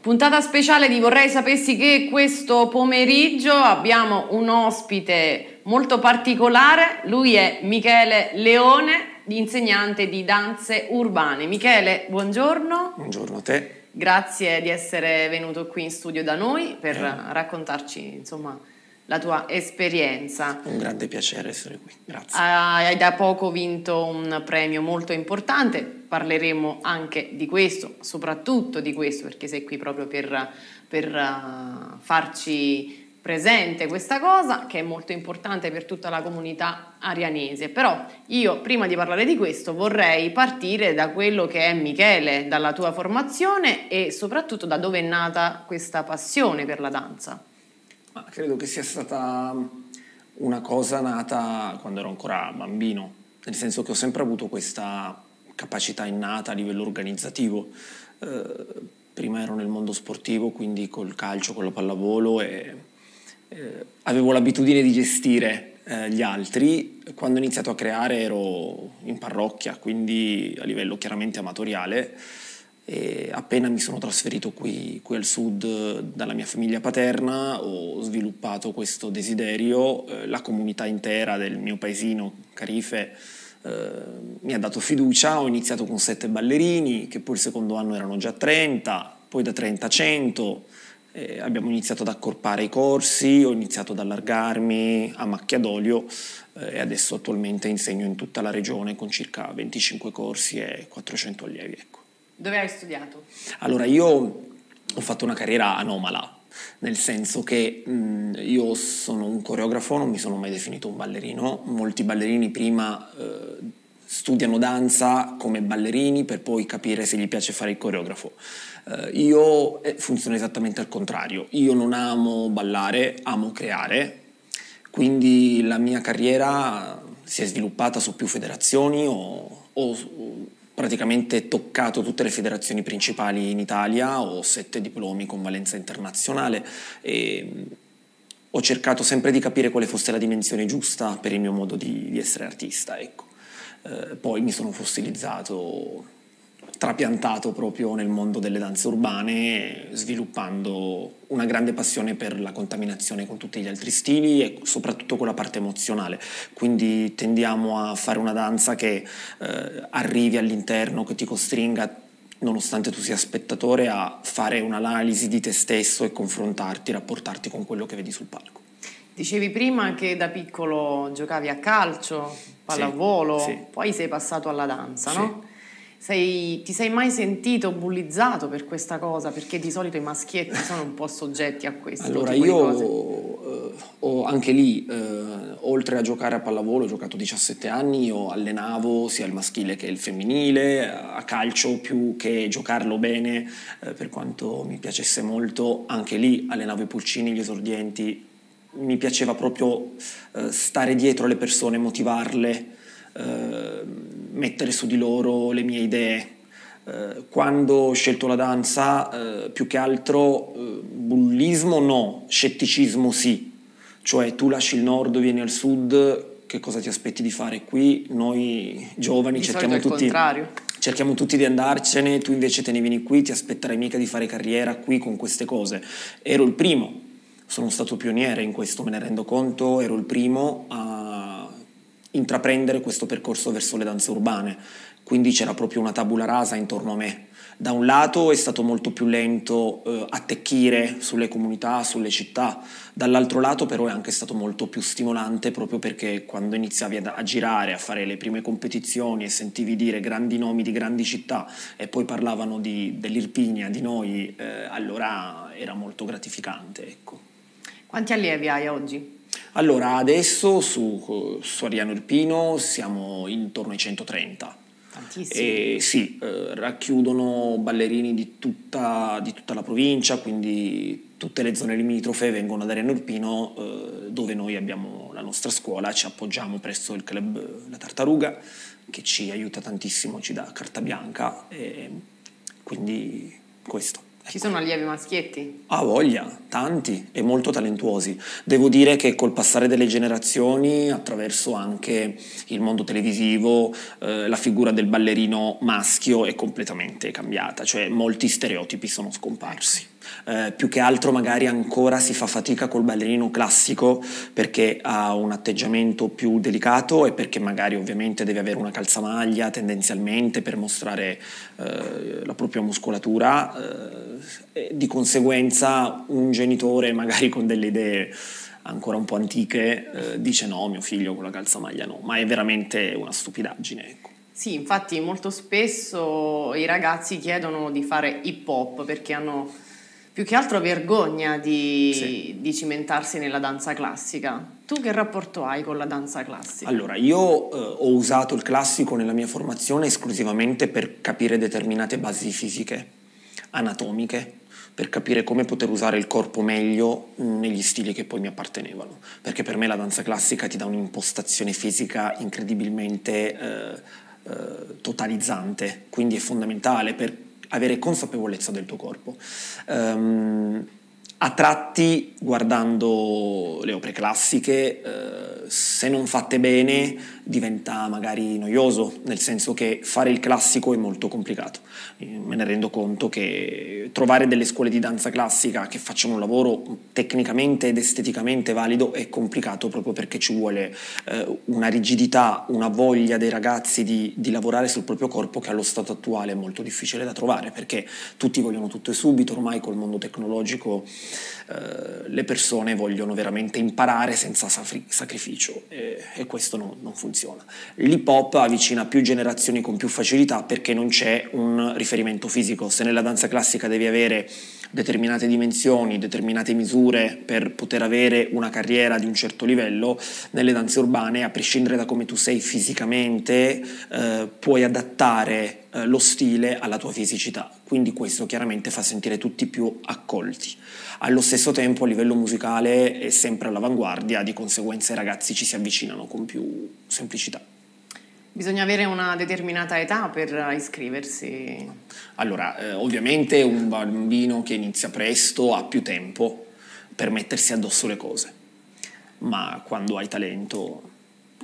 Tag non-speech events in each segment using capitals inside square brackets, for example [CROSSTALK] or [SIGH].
Puntata speciale di Vorrei sapessi che questo pomeriggio abbiamo un ospite molto particolare, lui è Michele Leone, insegnante di danze urbane. Michele, buongiorno. Buongiorno a te. Grazie di essere venuto qui in studio da noi per eh. raccontarci insomma, la tua esperienza. Un grande piacere essere qui, grazie. Hai da poco vinto un premio molto importante, parleremo anche di questo, soprattutto di questo, perché sei qui proprio per, per uh, farci presente questa cosa che è molto importante per tutta la comunità arianese. Però io prima di parlare di questo vorrei partire da quello che è Michele, dalla tua formazione e soprattutto da dove è nata questa passione per la danza. Ma credo che sia stata una cosa nata quando ero ancora bambino, nel senso che ho sempre avuto questa capacità innata a livello organizzativo. Eh, prima ero nel mondo sportivo, quindi col calcio, con la pallavolo e eh, avevo l'abitudine di gestire eh, gli altri. Quando ho iniziato a creare ero in parrocchia, quindi a livello chiaramente amatoriale e appena mi sono trasferito qui, qui, al sud dalla mia famiglia paterna ho sviluppato questo desiderio, eh, la comunità intera del mio paesino, Carife, eh, mi ha dato fiducia, ho iniziato con sette ballerini che poi il secondo anno erano già 30, poi da 30 a 100, eh, abbiamo iniziato ad accorpare i corsi, ho iniziato ad allargarmi a macchia d'olio eh, e adesso attualmente insegno in tutta la regione con circa 25 corsi e 400 allievi. Ecco. Dove hai studiato? Allora, io ho fatto una carriera anomala, nel senso che mh, io sono un coreografo, non mi sono mai definito un ballerino. Molti ballerini prima eh, studiano danza come ballerini per poi capire se gli piace fare il coreografo. Eh, io eh, funziono esattamente al contrario. Io non amo ballare, amo creare. Quindi la mia carriera si è sviluppata su più federazioni o, o praticamente toccato tutte le federazioni principali in Italia, ho sette diplomi con valenza internazionale e mm, ho cercato sempre di capire quale fosse la dimensione giusta per il mio modo di, di essere artista. Ecco. Eh, poi mi sono fossilizzato trapiantato proprio nel mondo delle danze urbane, sviluppando una grande passione per la contaminazione con tutti gli altri stili e soprattutto con la parte emozionale. Quindi tendiamo a fare una danza che eh, arrivi all'interno, che ti costringa nonostante tu sia spettatore, a fare un'analisi di te stesso e confrontarti, rapportarti con quello che vedi sul palco. Dicevi prima che da piccolo giocavi a calcio, pallavolo, sì, sì. poi sei passato alla danza, sì. no? Sei, ti sei mai sentito bullizzato per questa cosa? Perché di solito i maschietti sono un po' soggetti a questo. Allora io eh, ho anche lì, eh, oltre a giocare a pallavolo, ho giocato 17 anni, io allenavo sia il maschile che il femminile, a calcio più che giocarlo bene, eh, per quanto mi piacesse molto, anche lì allenavo i pulcini, gli esordienti, mi piaceva proprio eh, stare dietro le persone, motivarle eh, mettere su di loro le mie idee. Eh, quando ho scelto la danza, eh, più che altro eh, bullismo no, scetticismo sì. Cioè tu lasci il nord, vieni al sud, che cosa ti aspetti di fare qui? Noi giovani di cerchiamo tutti, cerchiamo tutti di andarcene, tu invece te ne vieni qui, ti aspetterai mica di fare carriera qui con queste cose. Ero il primo, sono stato pioniere in questo, me ne rendo conto, ero il primo a intraprendere questo percorso verso le danze urbane, quindi c'era proprio una tabula rasa intorno a me. Da un lato è stato molto più lento eh, attecchire sulle comunità, sulle città, dall'altro lato però è anche stato molto più stimolante proprio perché quando iniziavi a, a girare, a fare le prime competizioni e sentivi dire grandi nomi di grandi città e poi parlavano di, dell'Irpinia, di noi, eh, allora era molto gratificante. Ecco. Quanti allievi hai oggi? Allora, adesso su, su Ariano Irpino siamo intorno ai 130. Tantissimi. E sì, eh, racchiudono ballerini di tutta, di tutta, la provincia, quindi tutte le zone limitrofe vengono ad Ariano Irpino, eh, dove noi abbiamo la nostra scuola, ci appoggiamo presso il club La Tartaruga, che ci aiuta tantissimo, ci dà carta bianca, e quindi questo. Ci sono allievi maschietti? Ha voglia, tanti e molto talentuosi. Devo dire che col passare delle generazioni, attraverso anche il mondo televisivo, eh, la figura del ballerino maschio è completamente cambiata, cioè molti stereotipi sono scomparsi. Eh, più che altro magari ancora si fa fatica col ballerino classico perché ha un atteggiamento più delicato e perché magari ovviamente deve avere una calzamaglia tendenzialmente per mostrare eh, la propria muscolatura eh, di conseguenza un genitore magari con delle idee ancora un po' antiche eh, dice no mio figlio con la calzamaglia no ma è veramente una stupidaggine ecco. Sì, infatti molto spesso i ragazzi chiedono di fare hip hop perché hanno più che altro vergogna di, sì. di, cimentarsi nella danza classica. Tu che rapporto hai con la danza classica? Allora, io eh, ho usato il classico nella mia formazione esclusivamente per capire determinate basi fisiche, anatomiche, per capire come poter usare il corpo meglio negli stili che poi mi appartenevano. Perché per me la danza classica ti dà un'impostazione fisica incredibilmente eh, eh, totalizzante, quindi è fondamentale per avere consapevolezza del tuo corpo. Um, a tratti, guardando le opere classiche, eh, se non fatte bene, diventa magari noioso, nel senso che fare il classico è molto complicato. Me ne rendo conto che trovare delle scuole di danza classica che facciano un lavoro tecnicamente ed esteticamente valido è complicato proprio perché ci vuole eh, una rigidità, una voglia dei ragazzi di, di lavorare sul proprio corpo che allo stato attuale è molto difficile da trovare perché tutti vogliono tutto e subito, ormai col mondo tecnologico eh, le persone vogliono veramente imparare senza sacrificio e, e questo no, non funziona. L'hip hop avvicina più generazioni con più facilità perché non c'è un riferimento fisico. Se nella danza classica devi avere determinate dimensioni, determinate misure per poter avere una carriera di un certo livello, nelle danze urbane, a prescindere da come tu sei fisicamente, eh, puoi adattare eh, lo stile alla tua fisicità. Quindi questo chiaramente fa sentire tutti più accolti. Allo stesso tempo a livello musicale è sempre all'avanguardia, di conseguenza i ragazzi ci si avvicinano con più semplicità. Bisogna avere una determinata età per iscriversi? Allora, eh, ovviamente un bambino che inizia presto ha più tempo per mettersi addosso le cose, ma quando hai talento,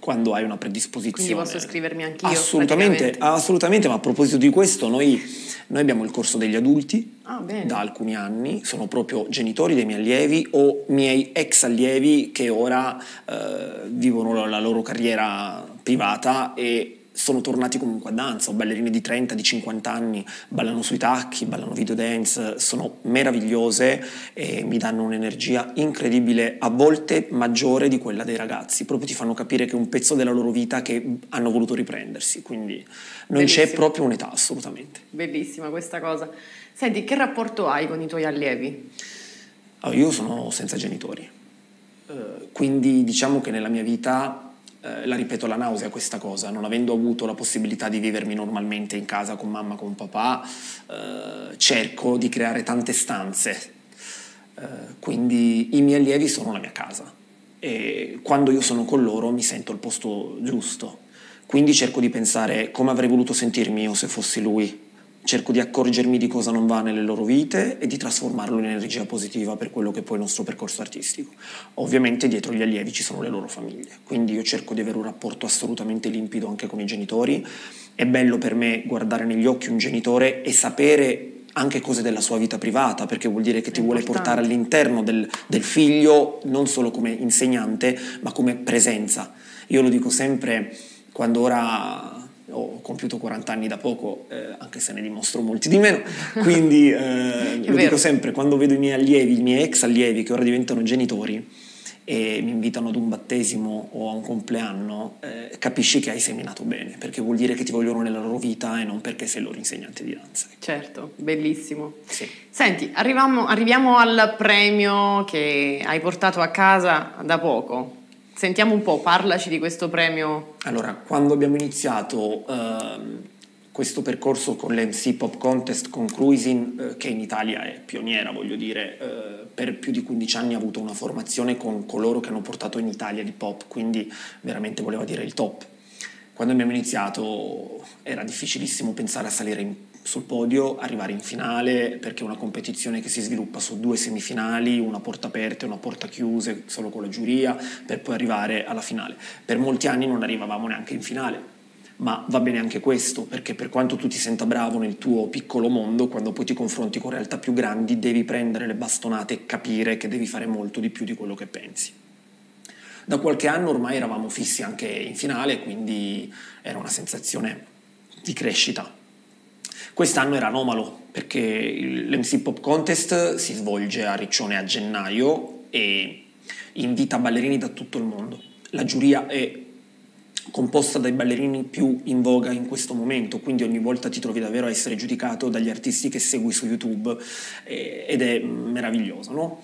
quando hai una predisposizione... Quindi posso iscrivermi anch'io? Assolutamente, assolutamente, ma a proposito di questo, noi, noi abbiamo il corso degli adulti ah, da alcuni anni, sono proprio genitori dei miei allievi o miei ex allievi che ora eh, vivono la loro carriera privata e sono tornati comunque a danza, ho ballerine di 30, di 50 anni, ballano sui tacchi, ballano video dance, sono meravigliose e mi danno un'energia incredibile, a volte maggiore di quella dei ragazzi, proprio ti fanno capire che è un pezzo della loro vita che hanno voluto riprendersi, quindi non Bellissimo. c'è proprio un'età assolutamente. Bellissima questa cosa. Senti, che rapporto hai con i tuoi allievi? Allora, io sono senza genitori, uh, quindi diciamo che nella mia vita eh, la ripeto la nausea questa cosa, non avendo avuto la possibilità di vivermi normalmente in casa con mamma, con papà, eh, cerco di creare tante stanze, eh, quindi i miei allievi sono la mia casa. E quando io sono con loro mi sento al posto giusto, quindi cerco di pensare come avrei voluto sentirmi io se fossi lui cerco di accorgermi di cosa non va nelle loro vite e di trasformarlo in energia positiva per quello che è poi il nostro percorso artistico. Ovviamente dietro gli allievi ci sono le loro famiglie, quindi io cerco di avere un rapporto assolutamente limpido anche con i genitori. È bello per me guardare negli occhi un genitore e sapere anche cose della sua vita privata, perché vuol dire che ti vuole portare all'interno del, del figlio non solo come insegnante, ma come presenza. Io lo dico sempre quando ora ho compiuto 40 anni da poco, eh, anche se ne dimostro molti di meno, quindi [LAUGHS] eh, lo vero. dico sempre, quando vedo i miei allievi, i miei ex allievi che ora diventano genitori e mi invitano ad un battesimo o a un compleanno, eh, capisci che hai seminato bene, perché vuol dire che ti vogliono nella loro vita e non perché sei loro insegnante di danza. Certo, bellissimo. Sì. Senti, arriviamo, arriviamo al premio che hai portato a casa da poco. Sentiamo un po', parlaci di questo premio. Allora, quando abbiamo iniziato uh, questo percorso con l'MC Pop Contest con Cruising, uh, che in Italia è pioniera, voglio dire, uh, per più di 15 anni ha avuto una formazione con coloro che hanno portato in Italia di pop, quindi veramente voleva dire il top. Quando abbiamo iniziato era difficilissimo pensare a salire in sul podio, arrivare in finale perché è una competizione che si sviluppa su due semifinali, una porta aperta e una porta chiusa, solo con la giuria, per poi arrivare alla finale. Per molti anni non arrivavamo neanche in finale, ma va bene anche questo, perché per quanto tu ti senta bravo nel tuo piccolo mondo, quando poi ti confronti con realtà più grandi devi prendere le bastonate e capire che devi fare molto di più di quello che pensi. Da qualche anno ormai eravamo fissi anche in finale, quindi era una sensazione di crescita Quest'anno era anomalo perché l'MC Pop Contest si svolge a Riccione a gennaio e invita ballerini da tutto il mondo. La giuria è composta dai ballerini più in voga in questo momento, quindi ogni volta ti trovi davvero a essere giudicato dagli artisti che segui su YouTube eh, ed è meraviglioso, no?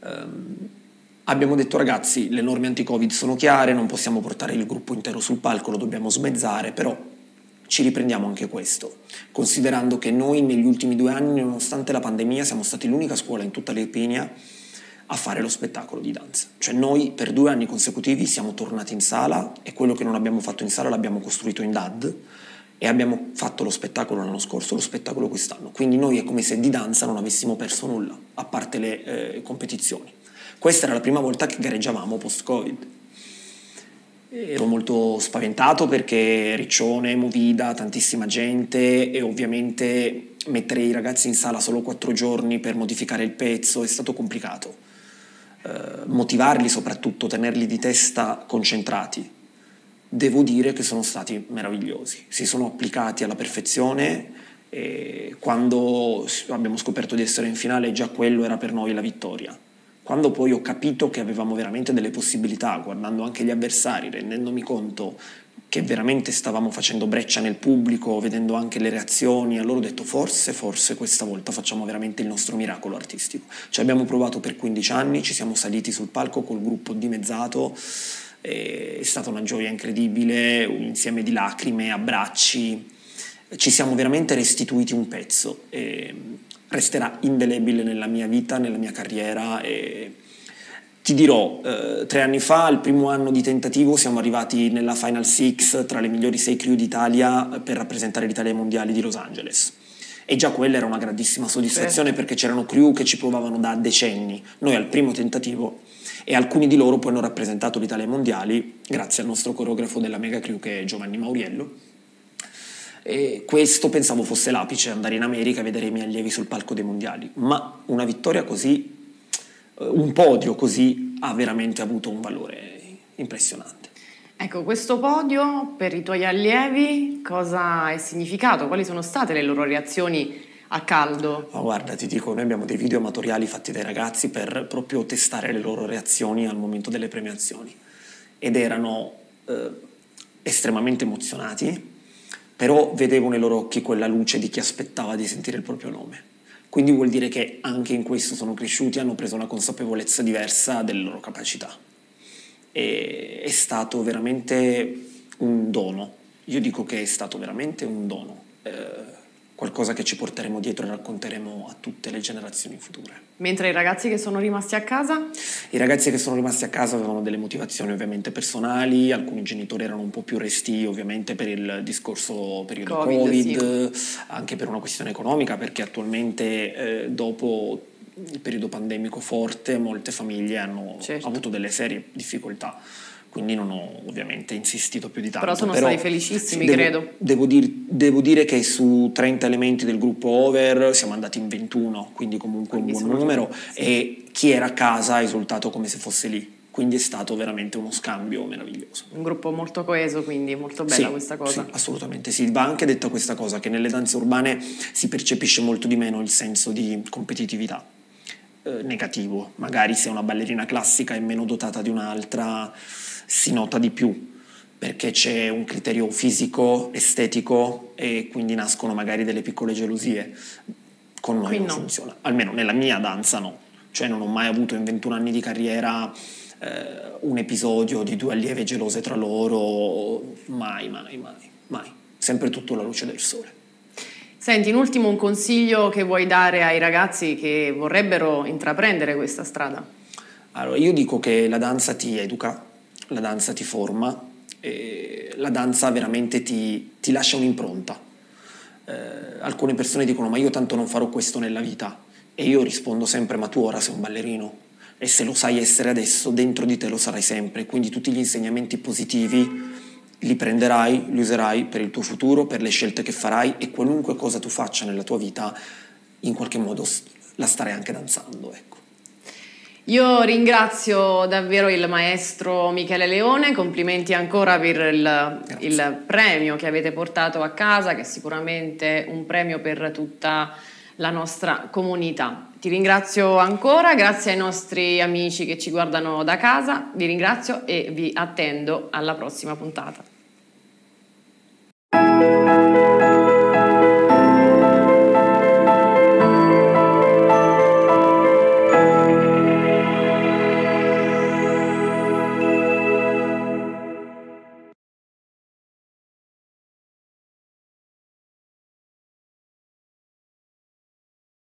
Um, abbiamo detto ragazzi, le norme anti-Covid sono chiare, non possiamo portare il gruppo intero sul palco, lo dobbiamo smezzare, però ci riprendiamo anche questo, considerando che noi negli ultimi due anni, nonostante la pandemia, siamo stati l'unica scuola in tutta l'Irpinia a fare lo spettacolo di danza. Cioè noi per due anni consecutivi siamo tornati in sala e quello che non abbiamo fatto in sala l'abbiamo costruito in DAD e abbiamo fatto lo spettacolo l'anno scorso, lo spettacolo quest'anno. Quindi noi è come se di danza non avessimo perso nulla, a parte le eh, competizioni. Questa era la prima volta che gareggiavamo post-Covid Ero molto spaventato perché Riccione, Movida, tantissima gente e ovviamente mettere i ragazzi in sala solo quattro giorni per modificare il pezzo è stato complicato. Eh, motivarli soprattutto, tenerli di testa concentrati. Devo dire che sono stati meravigliosi, si sono applicati alla perfezione e quando abbiamo scoperto di essere in finale già quello era per noi la vittoria quando poi ho capito che avevamo veramente delle possibilità, guardando anche gli avversari, rendendomi conto che veramente stavamo facendo breccia nel pubblico, vedendo anche le reazioni, allora ho detto forse, forse questa volta facciamo veramente il nostro miracolo artistico. Ci abbiamo provato per 15 anni, ci siamo saliti sul palco col gruppo dimezzato, è stata una gioia incredibile, un insieme di lacrime, abbracci, ci siamo veramente restituiti un pezzo. E resterà indelebile nella mia vita, nella mia carriera e ti dirò, eh, tre anni fa, al primo anno di tentativo, siamo arrivati nella Final Six tra le migliori sei crew d'Italia per rappresentare l'Italia ai mondiali di Los Angeles. E già quella era una grandissima soddisfazione certo. perché c'erano crew che ci provavano da decenni. Noi al primo tentativo e alcuni di loro poi hanno rappresentato l'Italia ai mondiali grazie al nostro coreografo della mega crew che è Giovanni Mauriello e questo pensavo fosse l'apice, andare in America e vedere i miei allievi sul palco dei mondiali, ma una vittoria così, eh, un podio così ha veramente avuto un valore impressionante. Ecco, questo podio per i tuoi allievi cosa è significato? Quali sono state le loro reazioni a caldo? Oh, guarda, ti dico, noi abbiamo dei video amatoriali fatti dai ragazzi per proprio testare le loro reazioni al momento delle premiazioni ed erano eh, estremamente emozionati però vedevo nei loro occhi quella luce di chi aspettava di sentire il proprio nome. Quindi vuol dire che anche in questo sono cresciuti, hanno preso una consapevolezza diversa delle loro capacità. E è stato veramente un dono. Io dico che è stato veramente un dono. Qualcosa che ci porteremo dietro e racconteremo a tutte le generazioni future. Mentre i ragazzi che sono rimasti a casa? I ragazzi che sono rimasti a casa avevano delle motivazioni ovviamente personali, alcuni genitori erano un po' più resti ovviamente per il discorso periodo Covid, COVID sì. anche per una questione economica perché attualmente eh, dopo il periodo pandemico forte molte famiglie hanno certo. avuto delle serie difficoltà quindi non ho ovviamente insistito più di tanto. Però sono Però, stati felicissimi, devo, credo. Devo, dir, devo, dire che su 30 elementi del gruppo over siamo andati in 21, quindi comunque quindi un buon numero sì. e chi era a casa ha esultato come se fosse lì. Quindi è stato veramente uno scambio meraviglioso. Un gruppo molto coeso, quindi molto bella sì, questa cosa. Sì, assolutamente sì. Va anche detta questa cosa, che nelle danze urbane si percepisce molto di meno il senso di competitività eh, negativo. Magari se una ballerina classica è meno dotata di un'altra, si nota di più perché c'è un criterio fisico, estetico e quindi nascono magari delle piccole gelosie. Con noi Qui non no. funziona, almeno nella mia danza no, cioè non ho mai avuto in 21 anni di carriera eh, un episodio di due allieve gelose tra loro, mai, mai, mai, mai, sempre tutto alla luce del sole. Senti, in ultimo un consiglio che vuoi dare ai ragazzi che vorrebbero intraprendere questa strada? Allora, io dico che la danza ti educa, la danza ti forma, la danza veramente ti, ti lascia un'impronta. eh, alcune persone dicono ma io tanto non farò questo nella vita e io rispondo sempre ma tu ora sei un ballerino e se lo sai essere adesso dentro di te lo sarai sempre, quindi tutti gli insegnamenti positivi li prenderai, li userai per il tuo futuro, per le scelte che farai e qualunque cosa tu faccia nella tua vita in qualche modo la starai anche danzando. Ecco. Io ringrazio davvero il maestro Michele Leone, complimenti ancora per il, il, premio che avete portato a casa, che è sicuramente un premio per tutta la nostra comunità. Ti ringrazio ancora, grazie ai nostri amici che ci guardano da casa, vi ringrazio e vi attendo alla prossima puntata.